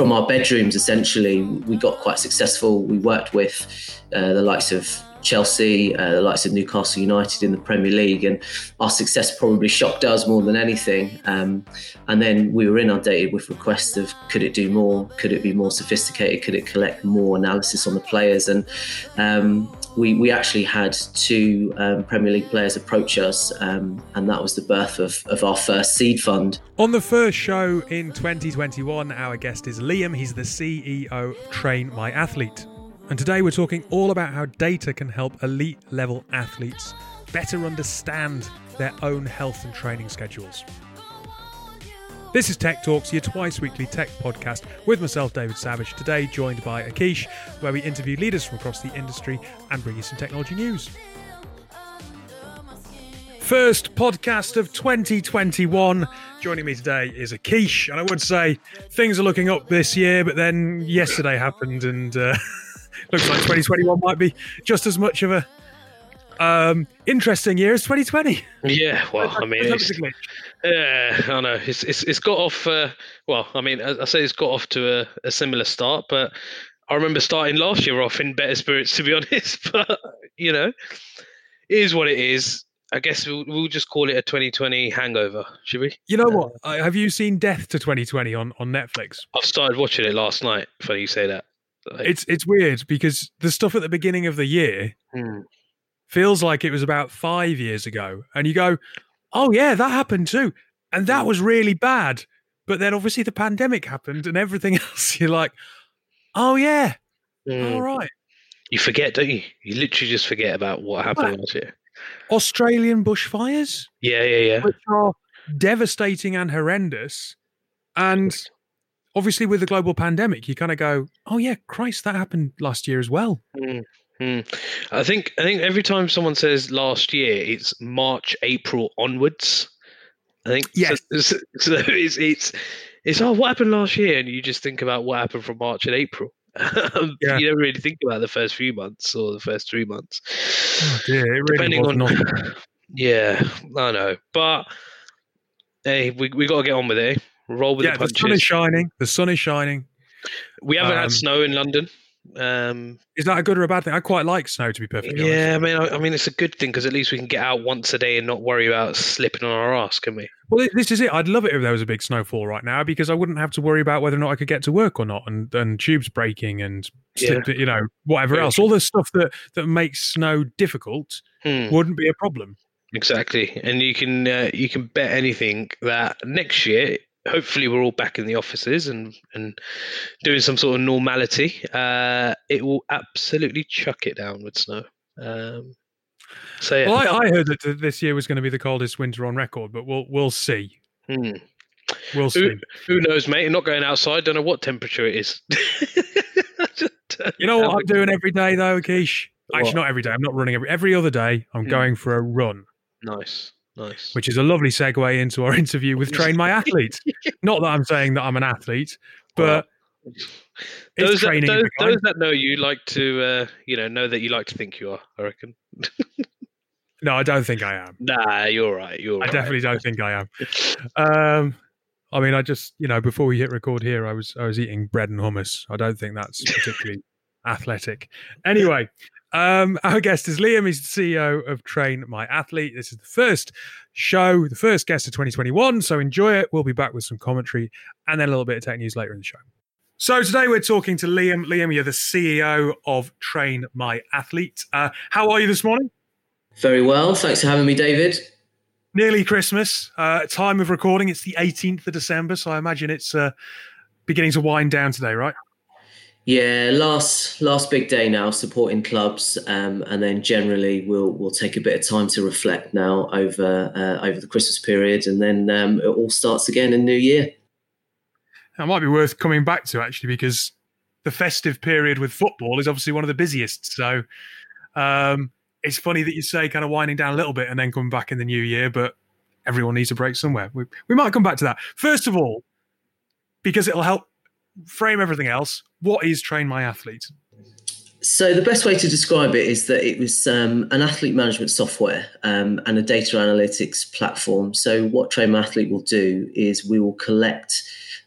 from our bedrooms, essentially, we got quite successful. We worked with uh, the likes of Chelsea, uh, the likes of Newcastle United in the Premier League, and our success probably shocked us more than anything. Um, and then we were inundated with requests of could it do more? Could it be more sophisticated? Could it collect more analysis on the players? And um, we, we actually had two um, Premier League players approach us, um, and that was the birth of, of our first seed fund. On the first show in 2021, our guest is Liam. He's the CEO of Train My Athlete. And today we're talking all about how data can help elite level athletes better understand their own health and training schedules. This is Tech Talks, your twice weekly tech podcast with myself, David Savage. Today, joined by Akish, where we interview leaders from across the industry and bring you some technology news. First podcast of 2021. Joining me today is Akish, and I would say things are looking up this year, but then yesterday happened, and uh, looks like 2021 might be just as much of a um, interesting year as 2020. Yeah, well, I mean, it's, yeah, I know it's it's, it's got off. Uh, well, I mean, I, I say it's got off to a, a similar start, but I remember starting last year off in better spirits, to be honest. But you know, it is what it is. I guess we'll, we'll just call it a 2020 hangover, should we? You know what? Have you seen Death to 2020 on, on Netflix? I've started watching it last night. Funny you say that. Like, it's it's weird because the stuff at the beginning of the year hmm. feels like it was about five years ago, and you go, "Oh yeah, that happened too," and that was really bad. But then obviously the pandemic happened and everything else. You're like, "Oh yeah, hmm. all right." You forget, don't you? You literally just forget about what happened last year. Australian bushfires, Yeah, yeah, yeah. which are devastating and horrendous, and obviously with the global pandemic, you kind of go, "Oh yeah, Christ, that happened last year as well." Mm, mm. I think I think every time someone says last year, it's March, April onwards. I think Yes. So, so- it's it's it's oh what happened last year, and you just think about what happened from March and April. Um, Yeah. You don't really think about the first few months or the first three months. Oh dear, it really Depending on not. yeah, I know, but hey, we we got to get on with it. eh? Roll with Yeah, the the sun is shining. The sun is shining. we haven't um, had snow in London. Um, Is that a good or a bad thing? I quite like snow, to be perfectly honest. Yeah, I mean, I, I mean, it's a good thing because at least we can get out once a day and not worry about slipping on our ass, can we? Well, this is it. I'd love it if there was a big snowfall right now because I wouldn't have to worry about whether or not I could get to work or not, and, and tubes breaking and slip, you know whatever Very else. All the stuff that that makes snow difficult Hmm, wouldn't be a problem. exactly, and you can uh, you can bet anything that next year, hopefully, we're all back in the offices and and doing some sort of normality. Uh, it will absolutely chuck it down with snow. Um, so yeah, Well, I, I heard that this year was going to be the coldest winter on record, but we'll we'll see. Hmm. We'll see. who knows, mate? I'm not going outside. Don't know what temperature it is. Turn You know what I'm doing every day though, Akish? Actually, What? not every day. I'm not running every every other day. I'm Hmm. going for a run. Nice, nice. which is a lovely segue into our interview with Train My Athlete. Not that I'm saying that I'm an athlete, but it's those that, training. those, of a kind. those that know you like to, uh, you know, know that you like to think you are. I reckon. no, I don't think I am. Nah, you're right. You're I right. definitely don't think I am. Um, I mean, I just you know before we hit record here, I was I was eating bread and hummus. I don't think that's particularly athletic. Anyway. Um, our guest is Liam. He's the CEO of Train My Athlete. This is the first show, the first guest of 2021. So enjoy it. We'll be back with some commentary and then a little bit of tech news later in the show. So today we're talking to Liam. Liam, you're the CEO of Train My Athlete. Uh, how are you this morning? Very well. Thanks for having me, David. Nearly Christmas. Uh, time of recording, it's the 18th of December. So I imagine it's uh, beginning to wind down today, right? Yeah, last last big day now, supporting clubs, um, and then generally we'll we'll take a bit of time to reflect now over uh, over the Christmas period, and then um, it all starts again in New Year. That might be worth coming back to actually, because the festive period with football is obviously one of the busiest. So um, it's funny that you say kind of winding down a little bit and then coming back in the new year, but everyone needs a break somewhere. We, we might come back to that. First of all, because it'll help frame everything else, what is Train My Athlete? So the best way to describe it is that it was um, an athlete management software um, and a data analytics platform. So what Train My Athlete will do is we will collect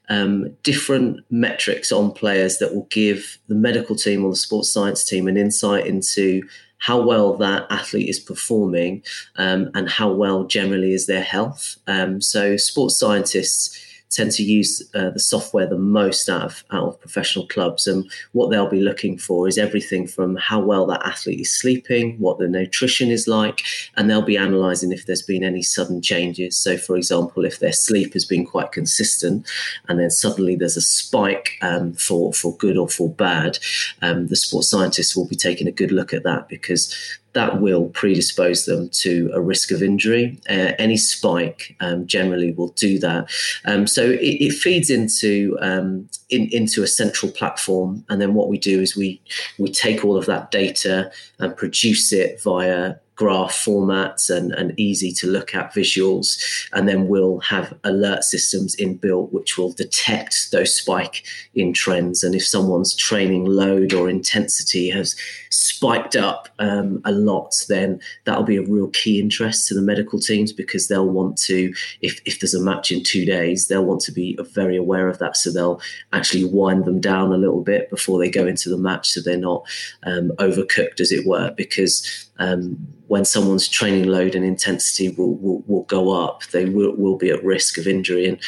um, different metrics on players that will give the medical team or the sports science team an insight into how well that athlete is performing um, and how well generally is their health. Um, so, sports scientists tend to use uh, the software the most out of out of professional clubs, and what they'll be looking for is everything from how well that athlete is sleeping, what the nutrition is like, and they'll be analysing if there's been any sudden changes. So, for example, if their sleep has been quite consistent, and then suddenly there's a spike um, for for good or for bad, um, the sports scientists will be taking a good look at that because that will predispose them to a risk of injury. Uh, any spike um, generally will do that. Um, so it, it, feeds into um, in, into a central platform, and then what we do is we we take all of that data and produce it via graph formats and, and easy to look at visuals. And then we'll have alert systems inbuilt which will detect those spike in trends. And if someone's training load or intensity has spiked up um, a lot, then that'll be a real key interest to the medical teams because they'll want to, if, if there's a match in two days, they'll want to be very aware of that. So they'll actually wind them down a little bit before they go into the match so they're not um, overcooked, as it were, because um, when someone's training load and intensity will, will, will go up, they will, will be at risk of injury. And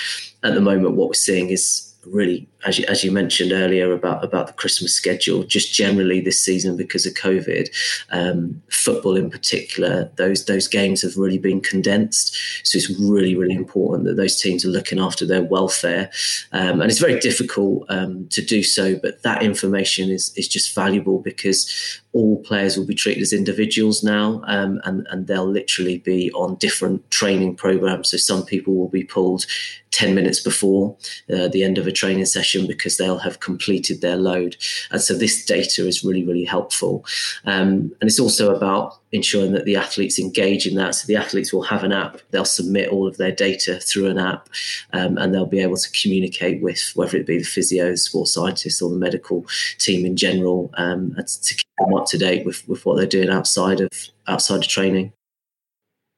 at the moment, what we're seeing is really, as you, as you mentioned earlier about about the Christmas schedule, just generally this season because of COVID, um, football in particular, those those games have really been condensed. So it's really really important that those teams are looking after their welfare, um, and it's very difficult um, to do so. But that information is is just valuable because all players will be treated as individuals now, um, and and they'll literally be on different training programs. So some people will be pulled 10 minutes before uh, the end of a training session because they'll have completed their load. And so this data is really, really helpful. Um, and it's also about ensuring that the athletes engage in that. So the athletes will have an app, they'll submit all of their data through an app, um, and they'll be able to communicate with whether it be the physios, sports scientists, or the medical team in general um, to keep them up to date with, with what they're doing outside of outside of training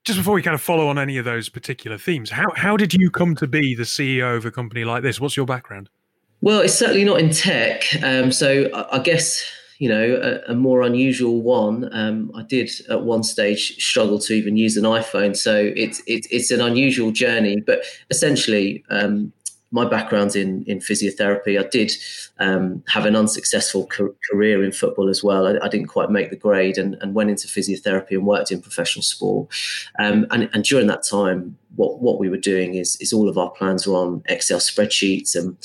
just before we kind of follow on any of those particular themes, how how did you come to be the CEO of a company like this? What's your background? Well, it's certainly not in tech. Um, so I, I, guess you know a, a more unusual one. Um, I did at one stage struggle to even use an iPhone, so it's it's it's an unusual journey. But essentially, um, my background's in in physiotherapy. I did um, have an unsuccessful co- career in football as well. I, I, didn't quite make the grade and, and, went into physiotherapy and worked in professional sport. Um, and, and, during that time, what what we were doing is is all of our plans were on Excel spreadsheets and.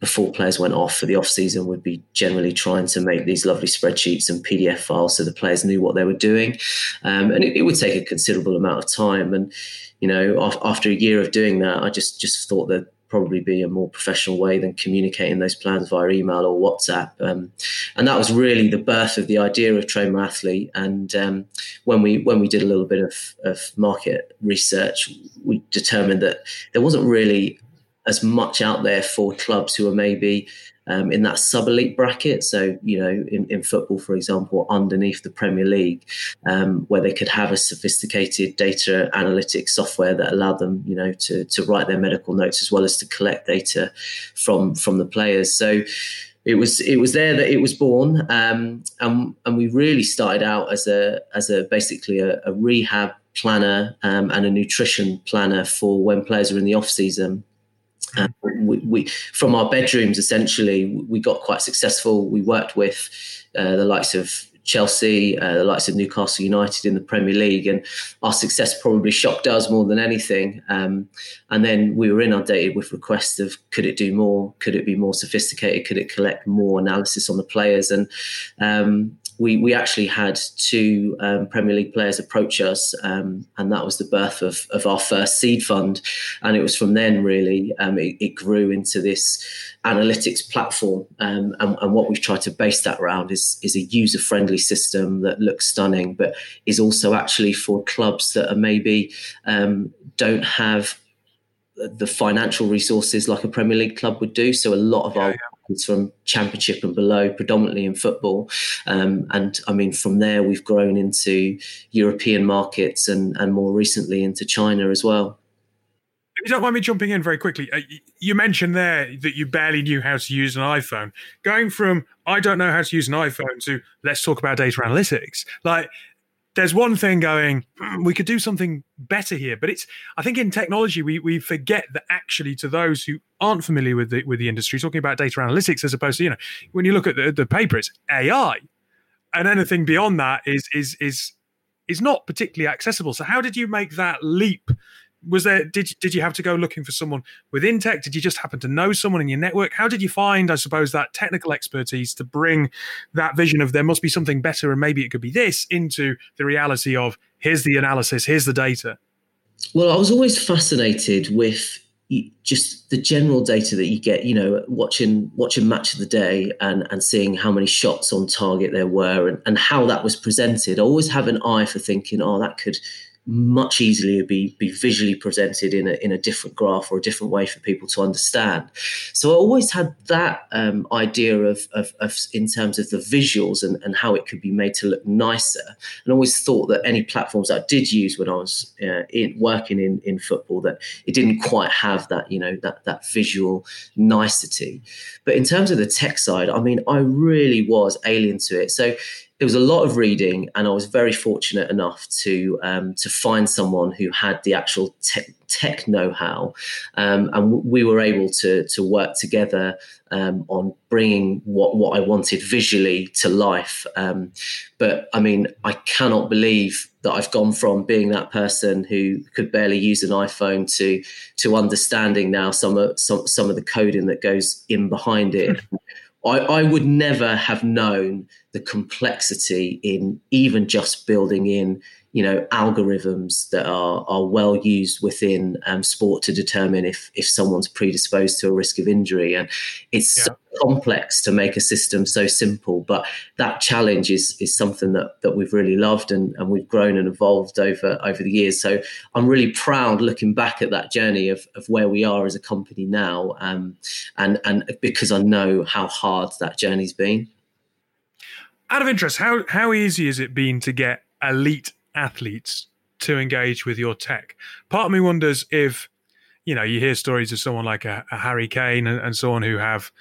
Before players went off for the off season, we'd be generally trying to make these lovely spreadsheets and PDF files so the players knew what they were doing, um, and it, it would take a considerable amount of time. And you know, after a year of doing that, I just just thought that probably be a more professional way than communicating those plans via email or WhatsApp. Um, and that was really the birth of the idea of Train My Athlete. And um, when we when we did a little bit of, of market research, we determined that there wasn't really as much out there for clubs who are maybe um, in that sub elite bracket. So, you know, in, in, football, for example, underneath the Premier League, um, where they could have a sophisticated data analytics software that allowed them, you know, to, to write their medical notes as well as to collect data from from the players. So, it was it was there that it was born, um, and and we really started out as a as a basically a, a rehab planner um, and a nutrition planner for when players are in the off season uh, we, we, from our bedrooms, essentially, we got quite successful. We worked with uh, the likes of Chelsea, uh, the likes of Newcastle United in the Premier League, and our success probably shocked us more than anything. Um, and then we were inundated with requests of could it do more? Could it be more sophisticated? Could it collect more analysis on the players? And um, we we actually had two um, Premier League players approach us, um, and that was the birth of of our first seed fund. And it was from then really um, it, it, grew into this analytics platform. Um, and, and, what we've tried to base that around is is a user friendly system that looks stunning, but is also actually for clubs that are maybe um, don't have the financial resources like a Premier League club would do. So a lot of our from championship and below, predominantly in football. Um, and I mean, from there, we've grown into European markets and, and more recently into China as well. If you don't mind me jumping in very quickly, uh, you mentioned there that you barely knew how to use an iPhone. Going from I don't know how to use an iPhone to let's talk about data analytics, like there's one thing going hmm, we could do something better here but it's i think in technology we, we forget that actually to those who aren't familiar with the with the industry talking about data analytics as opposed to you know when you look at the, the paper it's ai and anything beyond that is is is is not particularly accessible. So how did you make that leap was there did did you have to go looking for someone within tech? Did you just happen to know someone in your network? How did you find i suppose that technical expertise to bring that vision of there must be something better and maybe it could be this into the reality of here's the analysis here's the data? Well i was always fascinated with just the general data that you get you know watching watching match of the day and and seeing how many shots on target there were and, and how that was presented. I always have an eye for thinking oh that could much easier be be visually presented in a in a different graph or a different way for people to understand. So I always had that um, idea of, of, of in terms of the visuals and, and how it could be made to look nicer. And always thought that any platforms that I did use when I was uh, in, working in in football that it didn't quite have that you know that that visual nicety. But in terms of the tech side, I mean, I really was alien to it. So it was a lot of reading, and I was very fortunate enough to um, to find someone who had the actual tech, tech know-how, um, and we were able to to work together um, on bringing what what I wanted visually to life. Um, but I mean, I cannot believe that I've gone from being that person who could barely use an iPhone to to understanding now some of some some of the coding that goes in behind it. I, I would never have known the complexity in even just building in you know algorithms that are are well used within um, sport to determine if if someone's predisposed to a risk of injury. And it's yeah. so complex to make a system so simple but that challenge is is something that that we've really loved and, and we've grown and evolved over over the years. So i'm really proud looking back at that journey of, of where we are as a company now um, and and because i know how hard that journey's been. Out of interest how how easy has it been to get elite athletes to engage with your tech. Part of me wonders if, you know, you hear stories of someone like a, a Harry Kane and, and who have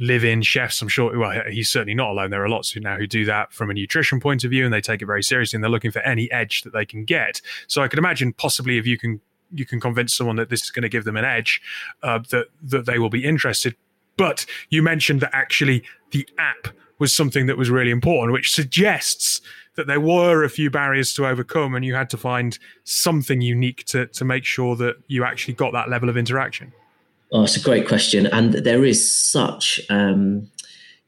live-in chefs. I'm sure. Well, he's certainly not alone. There are lots who now who do that from a nutrition point of view, and they take it very seriously, and they're looking for any edge that they can get. So I could imagine possibly if you can you can convince someone that this is going to give them an edge, uh, that that they will be interested. But you mentioned that actually the app was something that was really important, which suggests that there were a few barriers to overcome and you had to find something unique to, to make sure that you actually got that level of interaction? Oh, it's a great question. And there is such, um,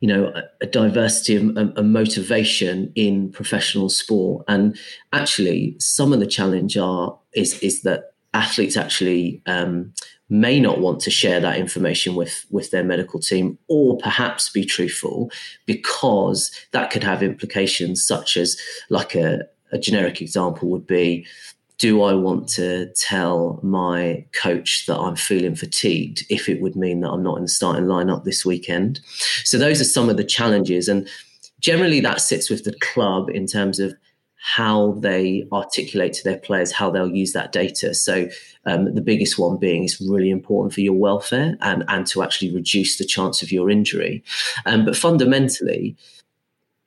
you know, a, diversity of a, a motivation in professional sport. And actually, some of the challenge are is is that athletes actually um, may not want to share that information with with their medical team or perhaps be truthful because that could have implications such as like a, a generic example would be do I want to tell my coach that I'm feeling fatigued if it would mean that I'm not in the starting lineup this weekend? So those are some of the challenges. And generally that sits with the club in terms of how they articulate to their players how they'll use that data. So um, the biggest one being it's really important for your welfare and and to actually reduce the chance of your injury. Um, but fundamentally,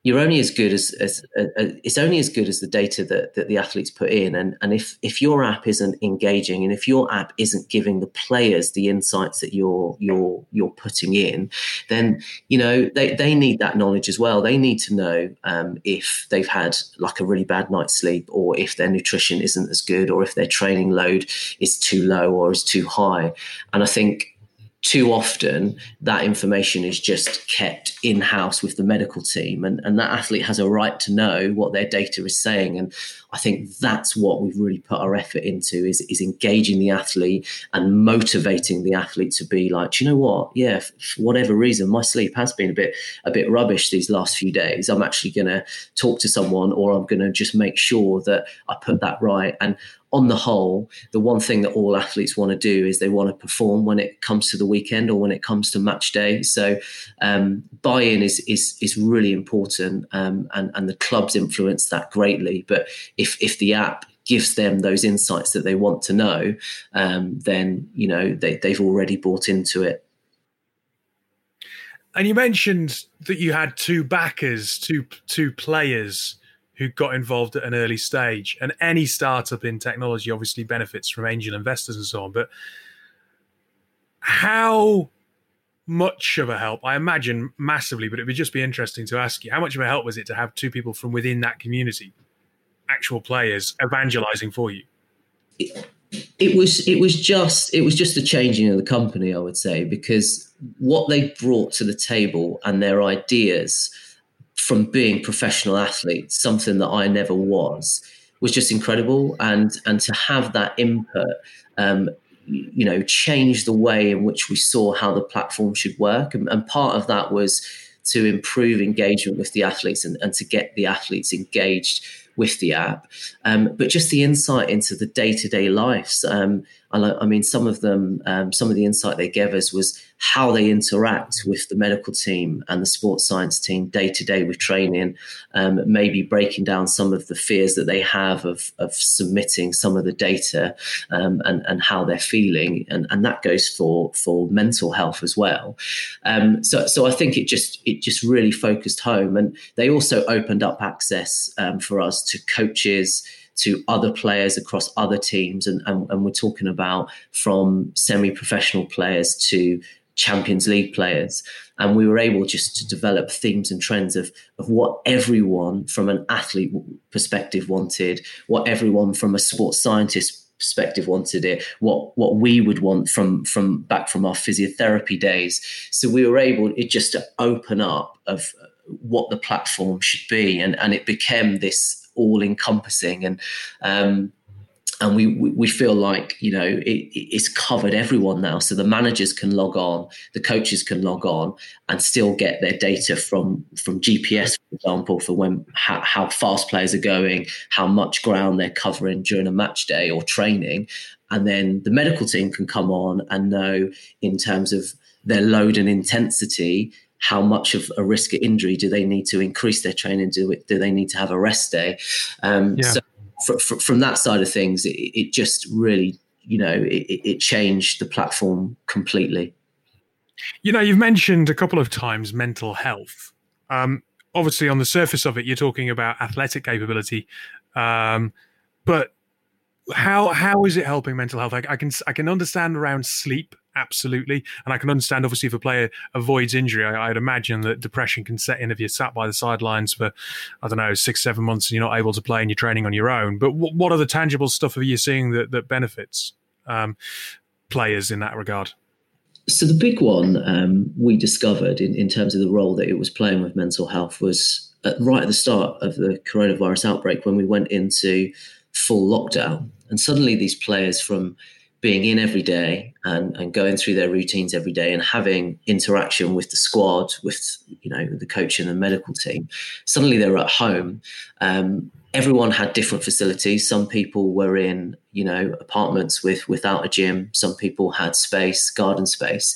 you're only as good as, as uh, uh, it's only as good as the data that, that the athletes put in. And and if if your app isn't engaging and if your app isn't giving the players the insights that you're you're you're putting in then you know they, they need that knowledge as well. They need to know um, if they've had like a really bad night's sleep or if their nutrition isn't as good or if their training load is too low or is too high. And i think too often that information is just kept in house with the medical team. And, and that athlete has a right to know what their data is saying. And i think that's what we've really put our effort into is, is engaging the athlete and motivating the athlete to be like you know what yeah for whatever reason my sleep has been a bit a bit rubbish these last few days i'm actually going to talk to someone or i'm going to just make sure that i put that right and on the whole, the one thing that all athletes want to do is they want to perform when it comes to the weekend or when it comes to match day. So um, buy-in is is is really important, um, and and the clubs influence that greatly. But if if the app gives them those insights that they want to know, um, then you know they, they've already bought into it. And you mentioned that you had two backers, two two players who got involved at an early stage. And any startup in technology obviously benefits from angel investors and so on. But how much of a help? I imagine massively, but it would just be interesting to ask you how much of a help was it to have two people from within that community, actual players, evangelizing for you? It, was it was just it was just a changing of the company, I would say, because what they brought to the table and their ideas from being professional athletes, something that I never was, was just incredible. And and to have that input, um, you know, change the way in which we saw how the platform should work. And, and part of that was to improve engagement with the athletes and, and to get the athletes engaged with the app, um, but just the insight into the day to day lives. Um, I, I, mean, some of them, um, some of the insight they gave us was how they interact with the medical team and the sports science team day to day with training, um, maybe breaking down some of the fears that they have of, of submitting some of the data um, and, and how they're feeling. And, and that goes for, for mental health as well. Um, so, so I think it just, it just really focused home. And they also opened up access um, for us to coaches to other players across other teams. And, and, and we're talking about from semi professional players to Champions League players. And we were able just to develop themes and trends of, of what everyone from an athlete perspective wanted, what everyone from a sports scientist perspective wanted it what what we would want from from back from our physiotherapy days so we were able it just to open up of what the platform should be and and it became this all encompassing and um, and we, we feel like you know it, it's covered everyone now. So the managers can log on the coaches can log on and still get their data from from gps for example for when how, how fast players are going how much ground they're covering during a match day or training. And then the medical team can come on and know in terms of their load and intensity how much of a risk of injury do they need to increase their training? Do it? Do they need to have a rest day? Um, yeah. So for, for, from that side of things, it, it just really, you know, it, it changed the platform completely. You know, you've mentioned a couple of times mental health. Um, obviously, on the surface of it, you're talking about athletic capability, um, but how how is it helping mental health? I, I, can I can understand around sleep absolutely, and I can understand obviously if a player avoids injury, I, would imagine that depression can set in if you're sat by the sidelines for I don't know six seven months and you're not able to play and you're training on your own. But w- what other tangible stuff are you seeing that that benefits um, players in that regard? So the big one um, we discovered in, in terms of the role that it was playing with mental health was at, right at the start of the coronavirus outbreak when we went into full lockdown and suddenly these players from being in every day and, and going through their routines every day and having interaction with the squad, with you know the coach and the medical team, suddenly they're at home. Um, everyone had different facilities. Some people were in you know apartments with without a gym. Some people had space, garden space,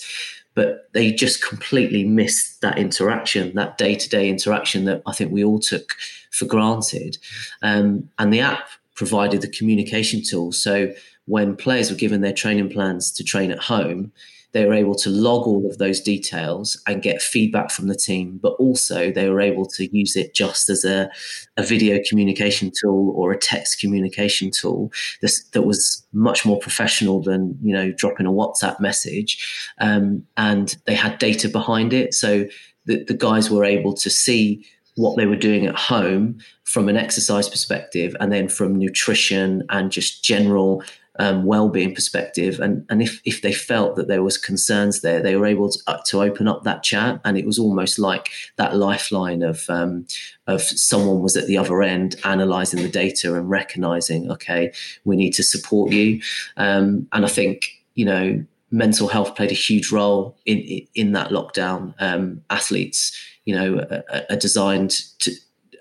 but they just completely missed that interaction, that day to day interaction that I think we all took for granted. Um, and the app provided the communication tool. So when players were given their training plans to train at home, they were able to log all of those details and get feedback from the team, but also they were able to use it just as a, a video communication tool or a text communication tool this, that was much more professional than you know dropping a WhatsApp message, um, and they had data behind it, so the, the guys were able to see what they were doing at home from an exercise perspective and then from nutrition and just general um, well-being perspective. And and if if they felt that there was concerns there they were able to, uh, to open up that chat. And it was almost like that lifeline of um, of someone was at the other end analyzing the data and recognizing okay we need to support you. Um, and I think you know mental health played a huge role in in that lockdown. Um, athletes you know are, are designed to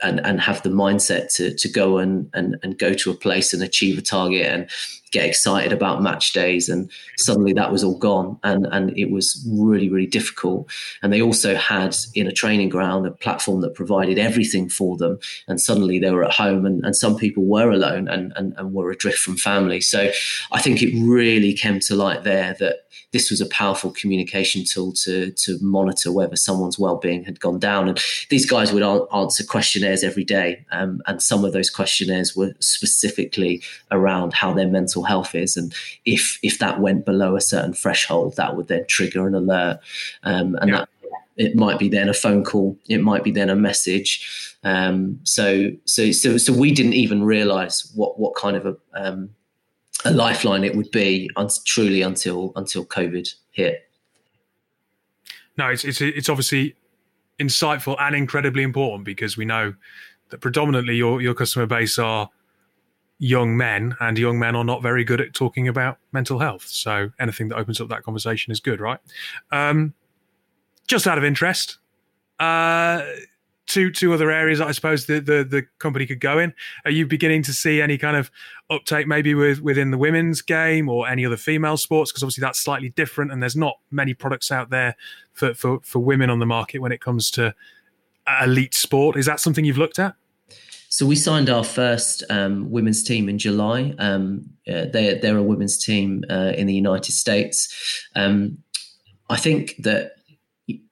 and, and have the mindset to, to go and, and, and go to a place and achieve a target. And get excited about match days and suddenly that was all gone. And and it was really really difficult. And they also had in a training ground a platform that provided everything for them. And suddenly they were at home and, and some people were alone and, and and were adrift from family. So i think it really came to light there that this was a powerful communication tool to to monitor whether someone's well-being had gone down. And these guys would answer questionnaires every day um, and some of those questionnaires were specifically around how their mental health is. And if if that went below a certain threshold that would then trigger an alert. Um, and yeah. that it might be then a phone call. It might be then a message. Um, so so so so we didn't even realize what what kind of a um, a lifeline it would be un- truly until until COVID hit. No, it's it's it's obviously insightful and incredibly important because we know that predominantly your your customer base are young men, and young men are not very good at talking about mental health. So anything that opens up that conversation is good, right? Um, just out of interest, uh, two two other areas I suppose the, the, the company could go in. Are you beginning to see any kind of uptake maybe with within the women's game or any other female sports? Because obviously that's slightly different, and there's not many products out there for, for for women on the market when it comes to elite sport. Is that something you've looked at? So we signed our first um, women's team in July. Um, uh, they're, they're a women's team uh, in the United States. Um, I think that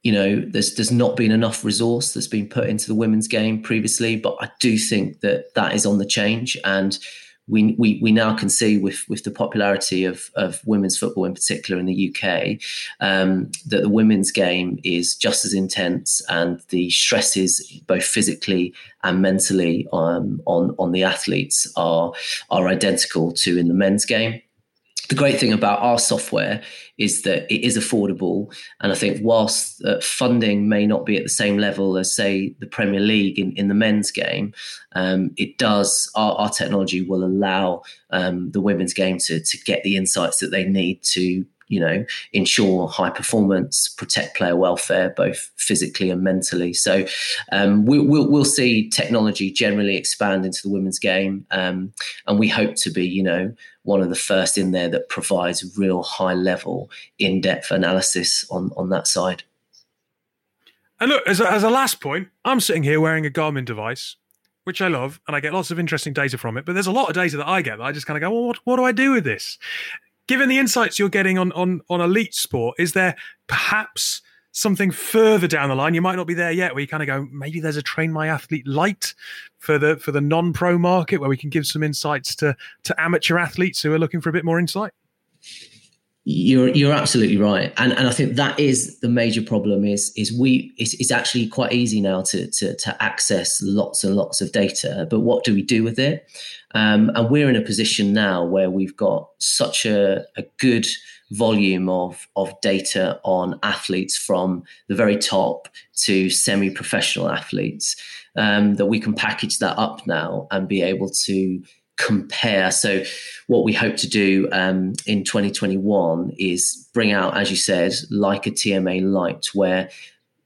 you know, there's there's not been enough resource that's been put into the women's game previously, but I do think that that is on the change, and we we, we now can see with with the popularity of of women's football in particular in the UK um, that the women's game is just as intense, and the stresses both physically and mentally um, on on the athletes are are identical to in the men's game the great thing about our software is that it is affordable. And I think whilst uh, funding may not be at the same level as, say, the Premier League in, in the men's game, um, it does, our, our, technology will allow um, the women's game to, to get the insights that they need to you know, ensure high performance, protect player welfare, both physically and mentally. So um, we, will we'll see technology generally expand into the women's game, um, and we hope to be, you know, one of the first in there that provides real high level, in depth analysis on on that side. And look, as a, as a last point, I'm sitting here wearing a Garmin device which I love, and I get lots of interesting data from it. But there's a lot of data that I get that I just kind of go, well, what, what do I do with this? Given the insights you're getting on on on elite sport, is there perhaps something further down the line? You might not be there yet, where you kind of go, maybe there's a train my athlete light for the for the non pro market, where we can give some insights to to amateur athletes who are looking for a bit more insight. You're you're absolutely right, and and I think that is the major problem. Is is we it's, it's actually quite easy now to, to to access lots and lots of data, but what do we do with it? Um, and we're in a position now where we've got such a, a good volume of of data on athletes from the very top to semi-professional athletes um, that we can package that up now and be able to compare. So, what we hope to do um, in 2021 is bring out, as you said, like a TMA light, where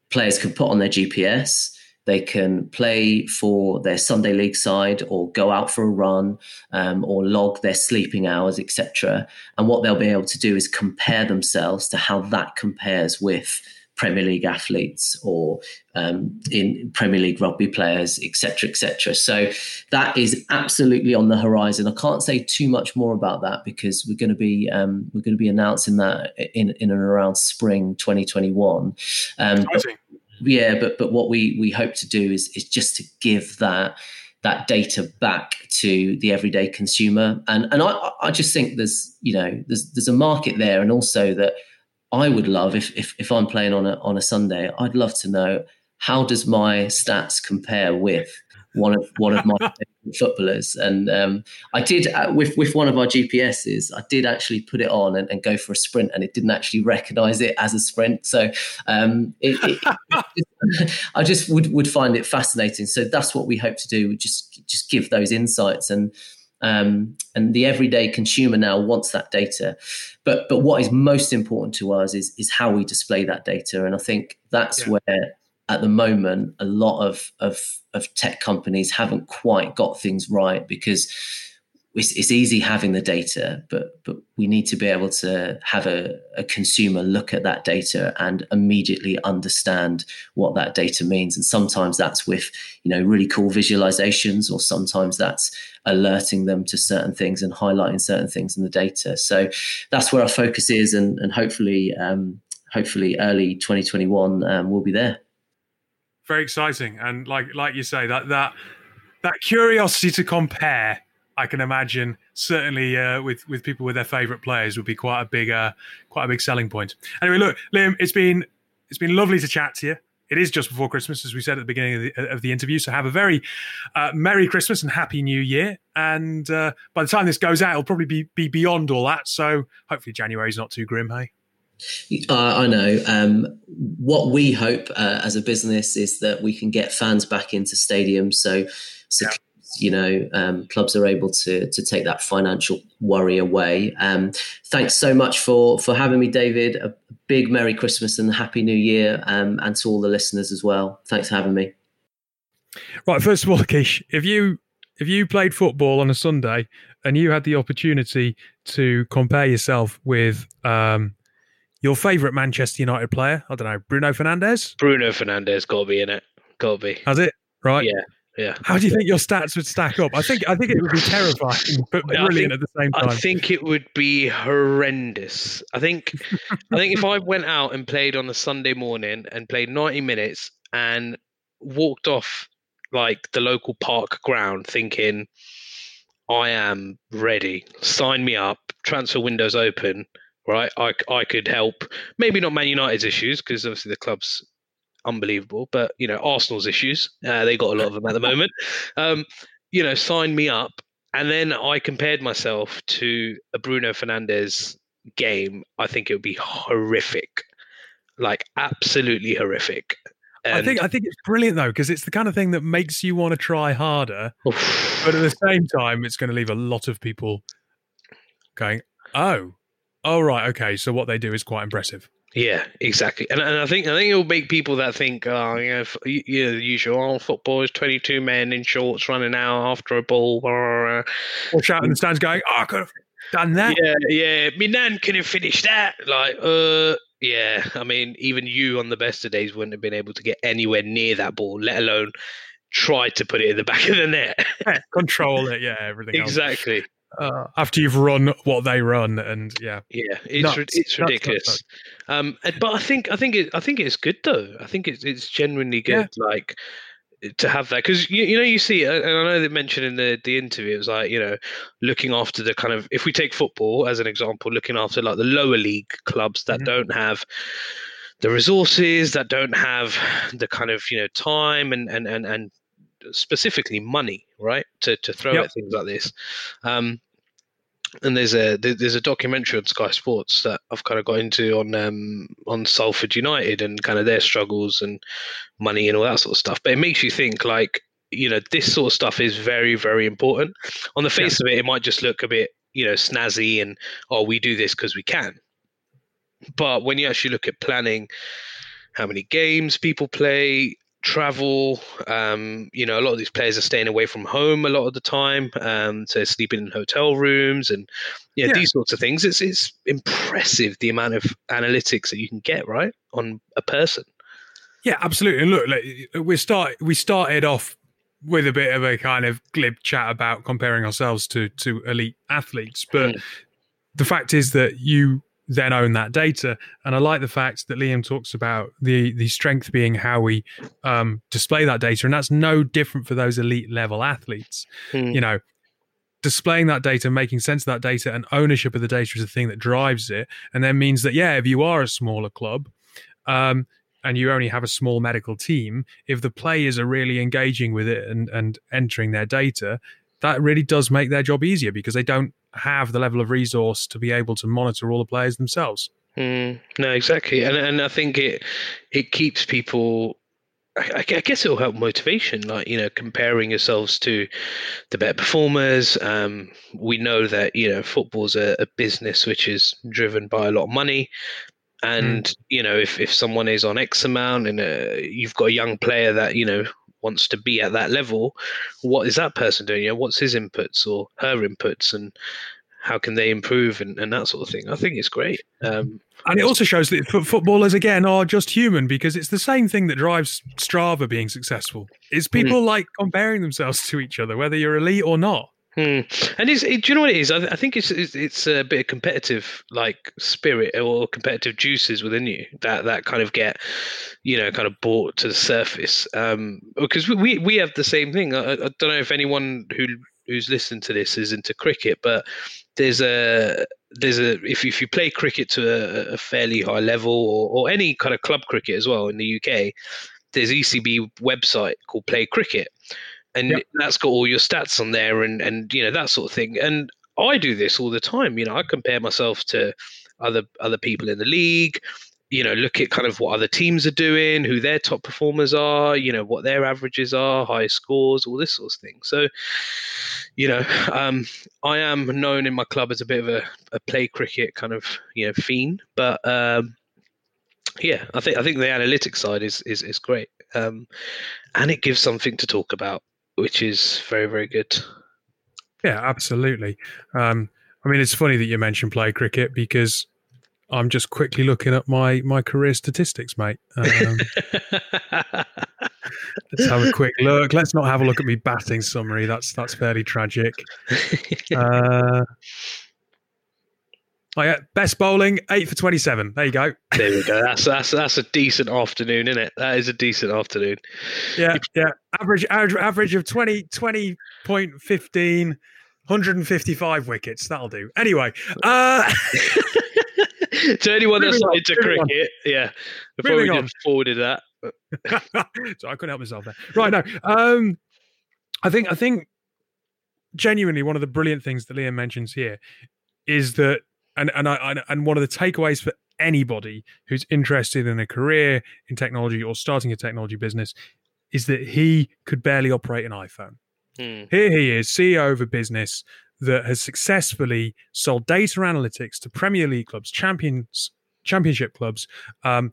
players can put on their GPS. They can play for their Sunday league side, or go out for a run, um, or log their sleeping hours, etc. And what they'll be able to do is compare themselves to how that compares with Premier League athletes or um, in Premier League rugby players, etc., etc. So that is absolutely on the horizon. I can't say too much more about that because we're going to be um, we're going to be announcing that in in and around spring 2021. Um, but, yeah, but but what we we hope to do is is just to give that that data back to the everyday consumer and and I, I just think there's you know there's there's a market there and also that I would love if, if if I'm playing on a on a Sunday, I'd love to know how does my stats compare with one of one of my footballers. And um, I did uh, with with one of our GPSs. I did actually put it on and, and, go for a sprint, and it didn't actually recognise it as a sprint. So um, it, it, it, I just would would find it fascinating. So that's what we hope to do. We just just give those insights and. Um, and the everyday consumer now wants that data. But but what is most important to us is is how we display that data. And I think that's yeah. where at the moment a lot of, of of tech companies haven't quite got things right because it's, it's, easy having the data, but but we need to be able to have a, a, consumer look at that data and immediately understand what that data means. And sometimes that's with you know really cool visualizations, or sometimes that's alerting them to certain things and highlighting certain things in the data. So that's where our focus is, and and hopefully um, hopefully early 2021 um, we'll be there. Very exciting, and like like you say that that that curiosity to compare I can imagine certainly uh, with with people with their favourite players would be quite a big uh, quite a big selling point. Anyway, look, Liam, it's been it's been lovely to chat to you. It is just before Christmas, as we said at the beginning of the, of the interview. So have a very uh, merry Christmas and happy New Year. And uh, by the time this goes out, it'll probably be be beyond all that. So hopefully January is not too grim. Hey. Uh, I know. Um, what we hope uh, as a business is that we can get fans back into stadiums. So, so yeah you know um, clubs are able to to take that financial worry away. Um, thanks so much for for having me, David. A big Merry Christmas and Happy New Year, um, and to all the listeners as well. Thanks for having me. Right, first of all, Kish, if you if you played football on a Sunday and you had the opportunity to compare yourself with um, your favourite Manchester United player, I don't know, Bruno Fernandes. Bruno Fernandes got to be in it. Got to be. Has it? Right. Yeah. Yeah. How do you think your stats would stack up? I think I think it would be terrifying, but brilliant think, at the same time. I think it would be horrendous. I think I think if I went out and played on a Sunday morning and played 90 minutes and walked off like the local park ground thinking I am ready, sign me up, transfer windows open, right? I, I could help. Maybe not Man United's issues because obviously the club's unbelievable. But you know, Arsenal's issues, uh, they got a lot of them at the moment. Um, you know, sign me up. And then I compared myself to a Bruno Fernandes game. I think it would be horrific, like absolutely horrific. And I think I think it's brilliant though because it's the kind of thing that makes you want to try harder, but at the same time, it's going to leave a lot of people going, "Oh, oh right, okay." So what they do is quite impressive. Yeah, exactly, and, and I think I think it'll make people that think, oh, you know, you know, the usual, oh, football is twenty two men in shorts running out after a ball, or shouting in the stands, going, oh, I could have done that. Yeah, yeah, me nan could have finished that. Like, uh, yeah, I mean, even you on the best of days wouldn't have been able to get anywhere near that ball, let alone try to put it in the back of the net. Control it, yeah, everything. Exactly. Else uh, after you've run what they run, and yeah, yeah, it's nuts, it's ridiculous. Nuts, nuts, um, but I think I think it I think it's good though. I think it's it's genuinely good. Yeah. Like to have that because you, you know you see and i know they mentioned in the the interview it was like you know looking after the kind of if we take football as an example looking after like the lower league clubs that mm-hmm. don't have the resources that don't have the kind of you know time and and and, and specifically money, right, to to throw yep. at things like this. Um, and there's a there's a documentary on Sky Sports that I've kind of got into on um, on Salford United and kind of their struggles and money and all that sort of stuff. But it makes you think like you know this sort of stuff is very very important. On the face yeah. of it, it might just look a bit you know snazzy and oh we do this because we can. But when you actually look at planning, how many games people play, travel. Um, you know, a lot of these players are staying away from home a lot of the time, um, so sleeping in hotel rooms and yeah, yeah, these sorts of things. It's it's impressive the amount of analytics that you can get right on a person. Yeah, absolutely. And look, like, we start we started off with a bit of a kind of glib chat about comparing ourselves to to elite athletes, but mm. the fact is that you then own that data. And I like the fact that Liam talks about the the strength being how we um, display that data, and that's no different for those elite level athletes. Hmm. You know, displaying that data, making sense of that data, and ownership of the data is the thing that drives it, and then means that yeah, if you are a smaller club. Um, and you only have a small medical team, if the players are really engaging with it and, and entering their data, that really does make their job easier because they don't have the level of resource to be able to monitor all the players themselves. Mm, no, exactly, and and I think it it keeps people. I, I guess it'll help motivation, like you know, comparing yourselves to the better performers. Um, we know that you know football's a, a business which is driven by a lot of money, and mm. you know if, if someone is on x amount and uh, you've got a young player that you know wants to be at that level, what is that person doing? You know, what's his inputs or her inputs, and how can they improve and, and that sort of thing. I think it's great. Um, and it also shows that footballers again are just human because it's the same thing that drives Strava being successful. Is hmm. people mm. like comparing themselves to each other, whether you're elite or not. Hmm. And is do you know what it is? I, I think it's, it's, it's a bit of competitive like spirit or competitive juices within you that that kind of get you know kind of brought to the surface. Um, because we we have the same thing. I, I don't know if anyone who who's listened to this is into cricket, but there's a there's a if if you play cricket to a, a fairly high level or, or any kind of club cricket as well in the UK, there's ECB website called Play Cricket, and yep. that's got all your stats on there and and you know that sort of thing. And I do this all the time. You know, I compare myself to other other people in the league you know look at kind of what other teams are doing who their top performers are you know what their averages are high scores all this sort of thing so you know um, i am known in my club as a bit of a, a play cricket kind of you know fiend but um, yeah i think i think the analytics side is is, is great um, and it gives something to talk about which is very very good yeah absolutely um, i mean it's funny that you mentioned play cricket because I'm just quickly looking at my my career statistics, mate. Um, let's have a quick look. Let's not have a look at me batting summary. That's that's fairly tragic. Uh, oh yeah, best bowling, eight for twenty-seven. There you go. There we go. That's that's that's a decent afternoon, isn't it? That is a decent afternoon. Yeah, yeah. Average average, average of 20, 20.15, 155 wickets. That'll do. Anyway, uh, to anyone that's not into cricket, on. yeah, before Moving we just forwarded that. so I couldn't help myself there. Right now, um, I think I think genuinely one of the brilliant things that Liam mentions here is that, and and I and one of the takeaways for anybody who's interested in a career in technology or starting a technology business is that he could barely operate an iPhone. Hmm. Here he is, CEO of a business that has successfully sold data analytics to Premier League clubs, champions, championship clubs, um,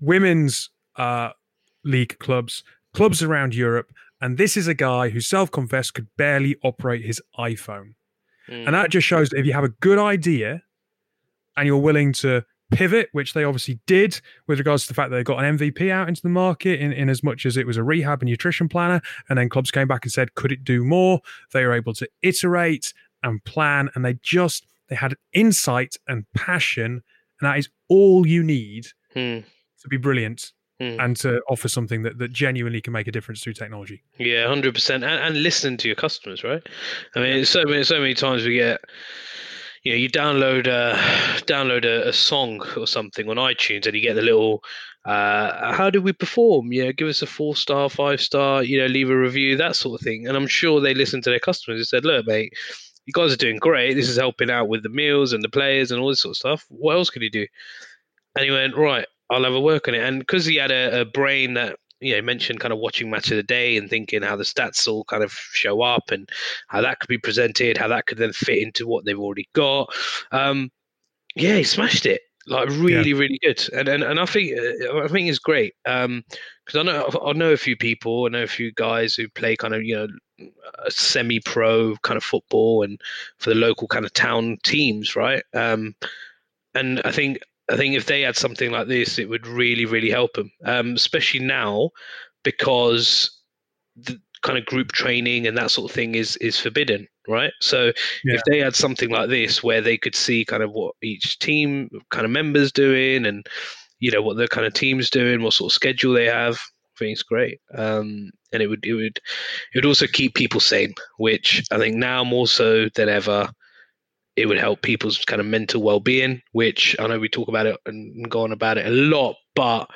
women's uh, league clubs, clubs around Europe. And this is a guy who self confessed could barely operate his iPhone. Mm. And that just shows that if you have a good idea and you're willing to pivot, which they obviously did with regards to the fact that they got an MVP out into the market in, in as much as it was a rehab and nutrition planner. And then clubs came back and said, could it do more? They were able to iterate and plan and they just they had insight and passion and that is all you need hmm. to be brilliant hmm. and to offer something that, that genuinely can make a difference through technology yeah 100% and, and listen to your customers right i mean so many so many times we get you know you download a download a, a, song or something on itunes and you get the little uh, how did we perform you know give us a four star five star you know leave a review that sort of thing and i'm sure they listened to their customers and said look mate you guys are doing great. This is helping out with the meals and the players and all this sort of stuff. What else can you do? And he went, right, I'll have a work on it. And because he had a, a brain that you know, mentioned kind of watching match of the day and thinking how the stats all kind of show up and how that could be presented, how that could then fit into what they've already got. Um, yeah, he smashed it like really, yeah. really good. And, and and I think uh, I think it's great because um, I know I know a few people, I know a few guys who play kind of you know semi-pro kind of football and for the local kind of town teams, right? Um, and I think I think if they had something like this, it would really really help them, um, especially now because the kind of group training and that sort of thing is is forbidden, right? So yeah. if they had something like this where they could see kind of what each team kind of members doing and you know what the kind of teams doing, what sort of schedule they have, I think it's great. Um, and it would it would it would also keep people sane, which I think now more so than ever, it would help people's kind of mental well being. Which I know we talk about it and go on about it a lot, but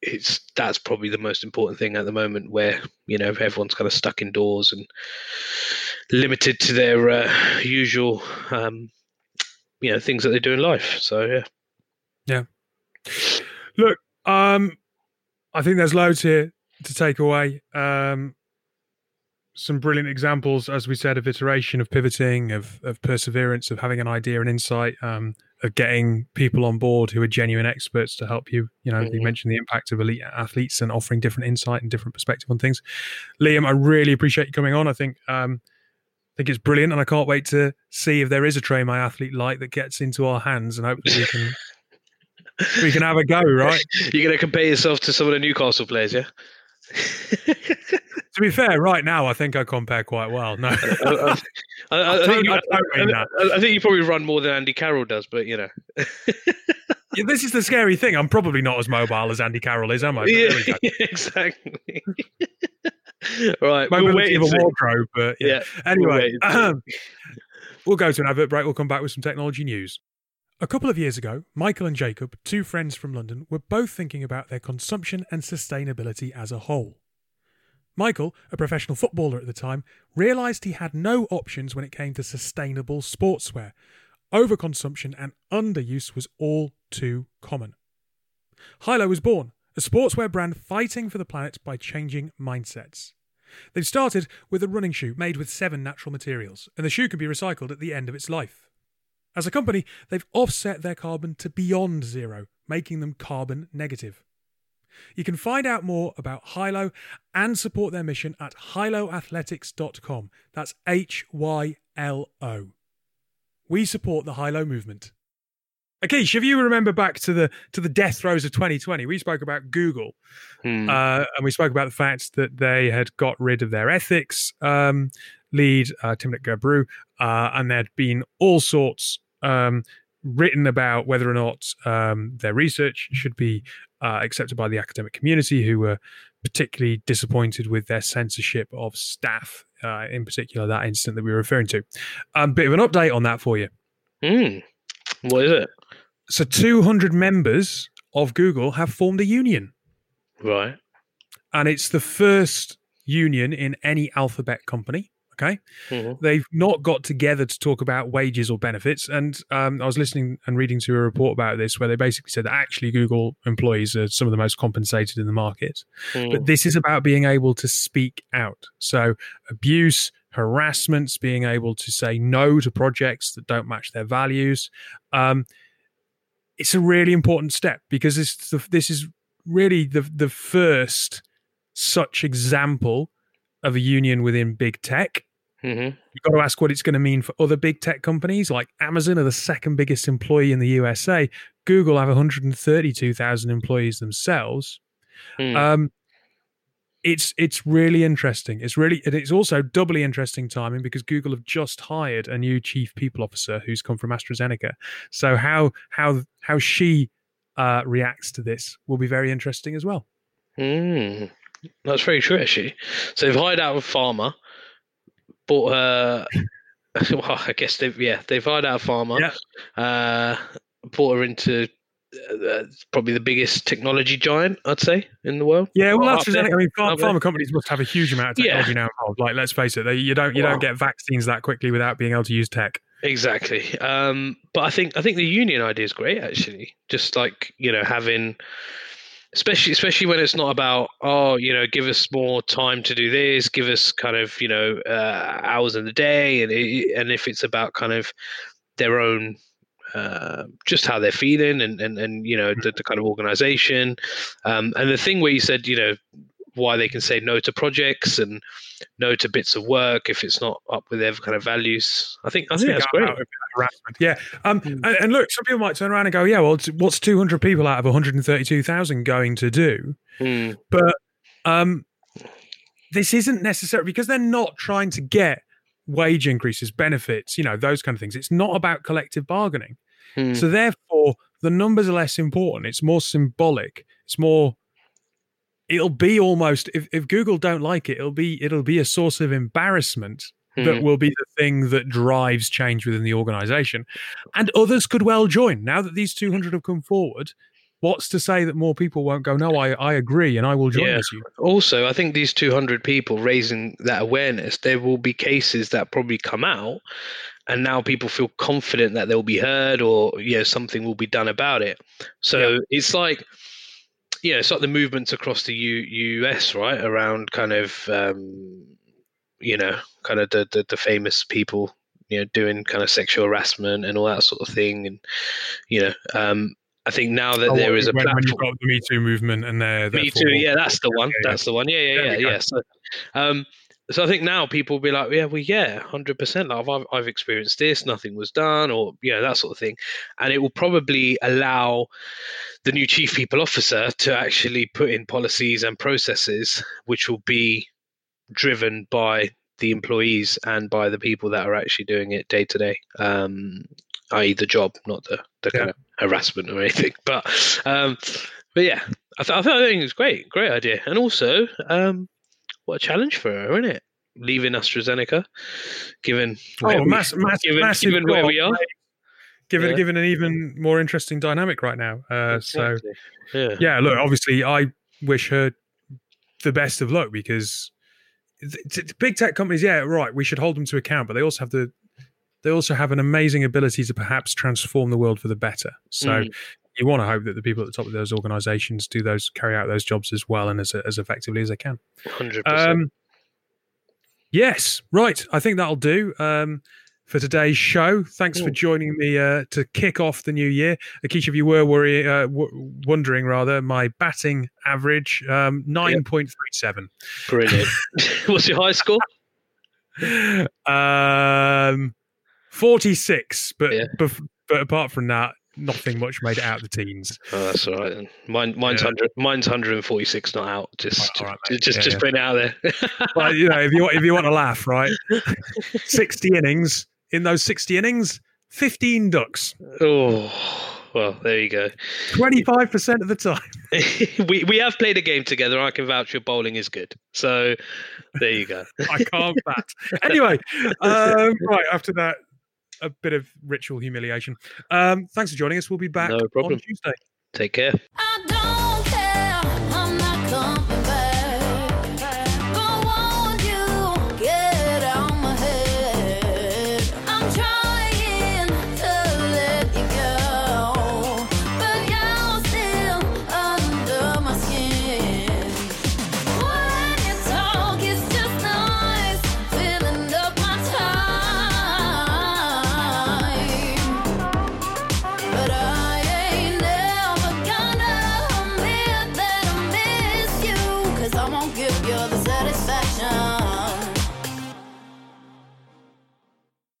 it's that's probably the most important thing at the moment, where you know everyone's kind of stuck indoors and limited to their uh, usual, um, you know, things that they do in life. So yeah, yeah. Look, um, I think there's loads here to take away. Um, some brilliant examples, as we said, of iteration, of pivoting, of of perseverance, of having an idea and insight, um, of getting people on board who are genuine experts to help you. You know, mm-hmm. you mentioned the impact of elite athletes and offering different insight and different perspective on things. Liam, I really appreciate you coming on. I think um, I think it's brilliant, and I can't wait to see if there is a Train My Athlete light that gets into our hands, and hopefully we can we can have a go. Right? You're going to compare yourself to some of the Newcastle players, yeah? To be fair, right now I think I compare quite well. No, I, I, I, think you, I, think you, probably run more than Andy Carroll does, but you know. yeah, this is the scary thing. I'm probably not as mobile as Andy Carroll is, am I? Yeah, exactly. right, mobility we'll of a wardrobe, but yeah. yeah anyway, we'll, um, we'll go to an advert break. We'll come back with some technology news. A couple of years ago, Michael and Jacob, two friends from London, were both thinking about their consumption and sustainability as a whole. Michael, a professional footballer at the time, realised he had no options when it came to sustainable sportswear. Overconsumption and underuse was all too common. Hylo was born, a sportswear brand fighting for the planet by changing mindsets. They've started with a running shoe made with seven natural materials, and the shoe can be recycled at the end of its life. As a company, they've offset their carbon to beyond zero, making them carbon negative. You can find out more about Hylo and support their mission at hyloathletics.com. That's H Y L O. We support the Hylo movement. Akish, if you remember back to the to the death throes of 2020, we spoke about Google, hmm. uh, and we spoke about the fact that they had got rid of their ethics um, lead, uh, Timnit Gebru, uh, and there'd been all sorts um, written about whether or not um, their research should be uh, accepted by the academic community, who were particularly disappointed with their censorship of staff, uh, in particular that incident that we were referring to. A um, bit of an update on that for you. Mm. What is it? So, 200 members of Google have formed a union. Right. And it's the first union in any alphabet company. Okay. Mm-hmm. They've not got together to talk about wages or benefits. And um, I was listening and reading to a report about this where they basically said that actually Google employees are some of the most compensated in the market. Mm. But this is about being able to speak out. So abuse, harassments, being able to say no to projects that don't match their values. Um, it's a really important step because this, this is really the, the first such example of a union within big tech. Mm-hmm. You've got to ask what it's going to mean for other big tech companies like Amazon are the second biggest employee in the USA. Google have 132,000 employees themselves. Mm. Um, it's it's really interesting. It's really it's also doubly interesting timing because Google have just hired a new chief people officer who's come from AstraZeneca. So how how how she uh, reacts to this will be very interesting as well. Mm. That's very true, actually. So they've hired out a farmer, Well, I guess they've yeah they've hired out a farmer. Yeah. Uh, brought her into uh, probably the biggest technology giant, I'd say, in the world. Yeah, well, that's I mean, pharma, pharma companies must have a huge amount of technology yeah. now involved. Like, let's face it, they, you don't you well, don't get vaccines that quickly without being able to use tech. Exactly. Um, but I think I think the union idea is great, actually. Just like you know, having especially especially when it's not about oh you know give us more time to do this give us kind of you know uh, hours in the day and it, and if it's about kind of their own uh, just how they're feeling and and, and you know the, the kind of organization. Um, and the thing where you said you know why they can say no to projects and no to bits of work if it's not up with their kind of values. I think I think that's great. Harassment. Yeah. Um, mm. and, and, look, some people might turn around and go, "Yeah, well, what's 200 people out of 132,000 going to do?" Mm. But um, this isn't necessary because they're not trying to get wage increases, benefits, you know, those kind of things. It's not about collective bargaining. Mm. So therefore, the numbers are less important. It's more symbolic. It's more it'll be almost if, if Google don't like it, it'll be it'll be a source of embarrassment mm-hmm. that will be the thing that drives change within the organization. And others could well join. Now that these 200 have come forward, what's to say that more people won't go, no, I, I agree and I will join yeah. this. Also, I think these 200 people raising that awareness, there will be cases that probably come out and now people feel confident that they'll be heard or you know something will be done about it so yeah. it's like yeah, it's like the movements across the U- US, right, around kind of um, you know, kind of the, the, the famous people, you know, doing kind of sexual harassment and all that sort of thing. And you know, um, I think now that oh, there is a when, platform, when the Me Too movement and there, Me Too, yeah, that's the one. Yeah, that's yeah. the one. Yeah, yeah, yeah, yeah. So, um, so I think now people will be like, yeah, well, yeah, hundred percent. Like I've I've experienced this, nothing was done, or yeah, that sort of thing, and it will probably allow the new chief people officer to actually put in policies and processes which will be driven by the employees and by the people that are actually doing it day to day, um, i.e., the job, not the the yeah. kind of harassment or anything. But um, but yeah, I, th- I think it's great, great idea, and also um, what a challenge for her, isn't it? Leaving AstraZeneca, given oh, mass, mass, given, massive given where we are. Given, yeah. given an even more interesting dynamic right now. Uh, exactly. So, yeah. yeah, look, obviously, I wish her the best of luck because big tech companies, yeah, right, we should hold them to account, but they also have the they also have an amazing ability to perhaps transform the world for the better. So mm. You want to hope that the people at the top of those organizations do those carry out those jobs as well and as as effectively as they can. Hundred um. Yes, right. I think that'll do. Um, for today's show. Thanks for joining me uh, to kick off the new year. Akish, if you were worry, uh, w- wondering, rather, my batting average um, nine point three seven. Brilliant. What's your high score? Um, forty six. But, yeah. but but apart from that, nothing much made it out the teens. Oh, that's all right. Then. Mine, mine's yeah. hundred. Mine's hundred and forty six, not out. Just, right, just, just, yeah, just yeah. putting it out there. well, you know, if you if you want to laugh, right? Sixty innings, in those 60 innings, 15 ducks. Oh, well, there you go. 25% of the time. we, we have played a game together. I can vouch your bowling is good. So there you go. I can't bat. Anyway, um, right, after that, a bit of ritual humiliation. Um, thanks for joining us. We'll be back no problem. on Tuesday. Take care.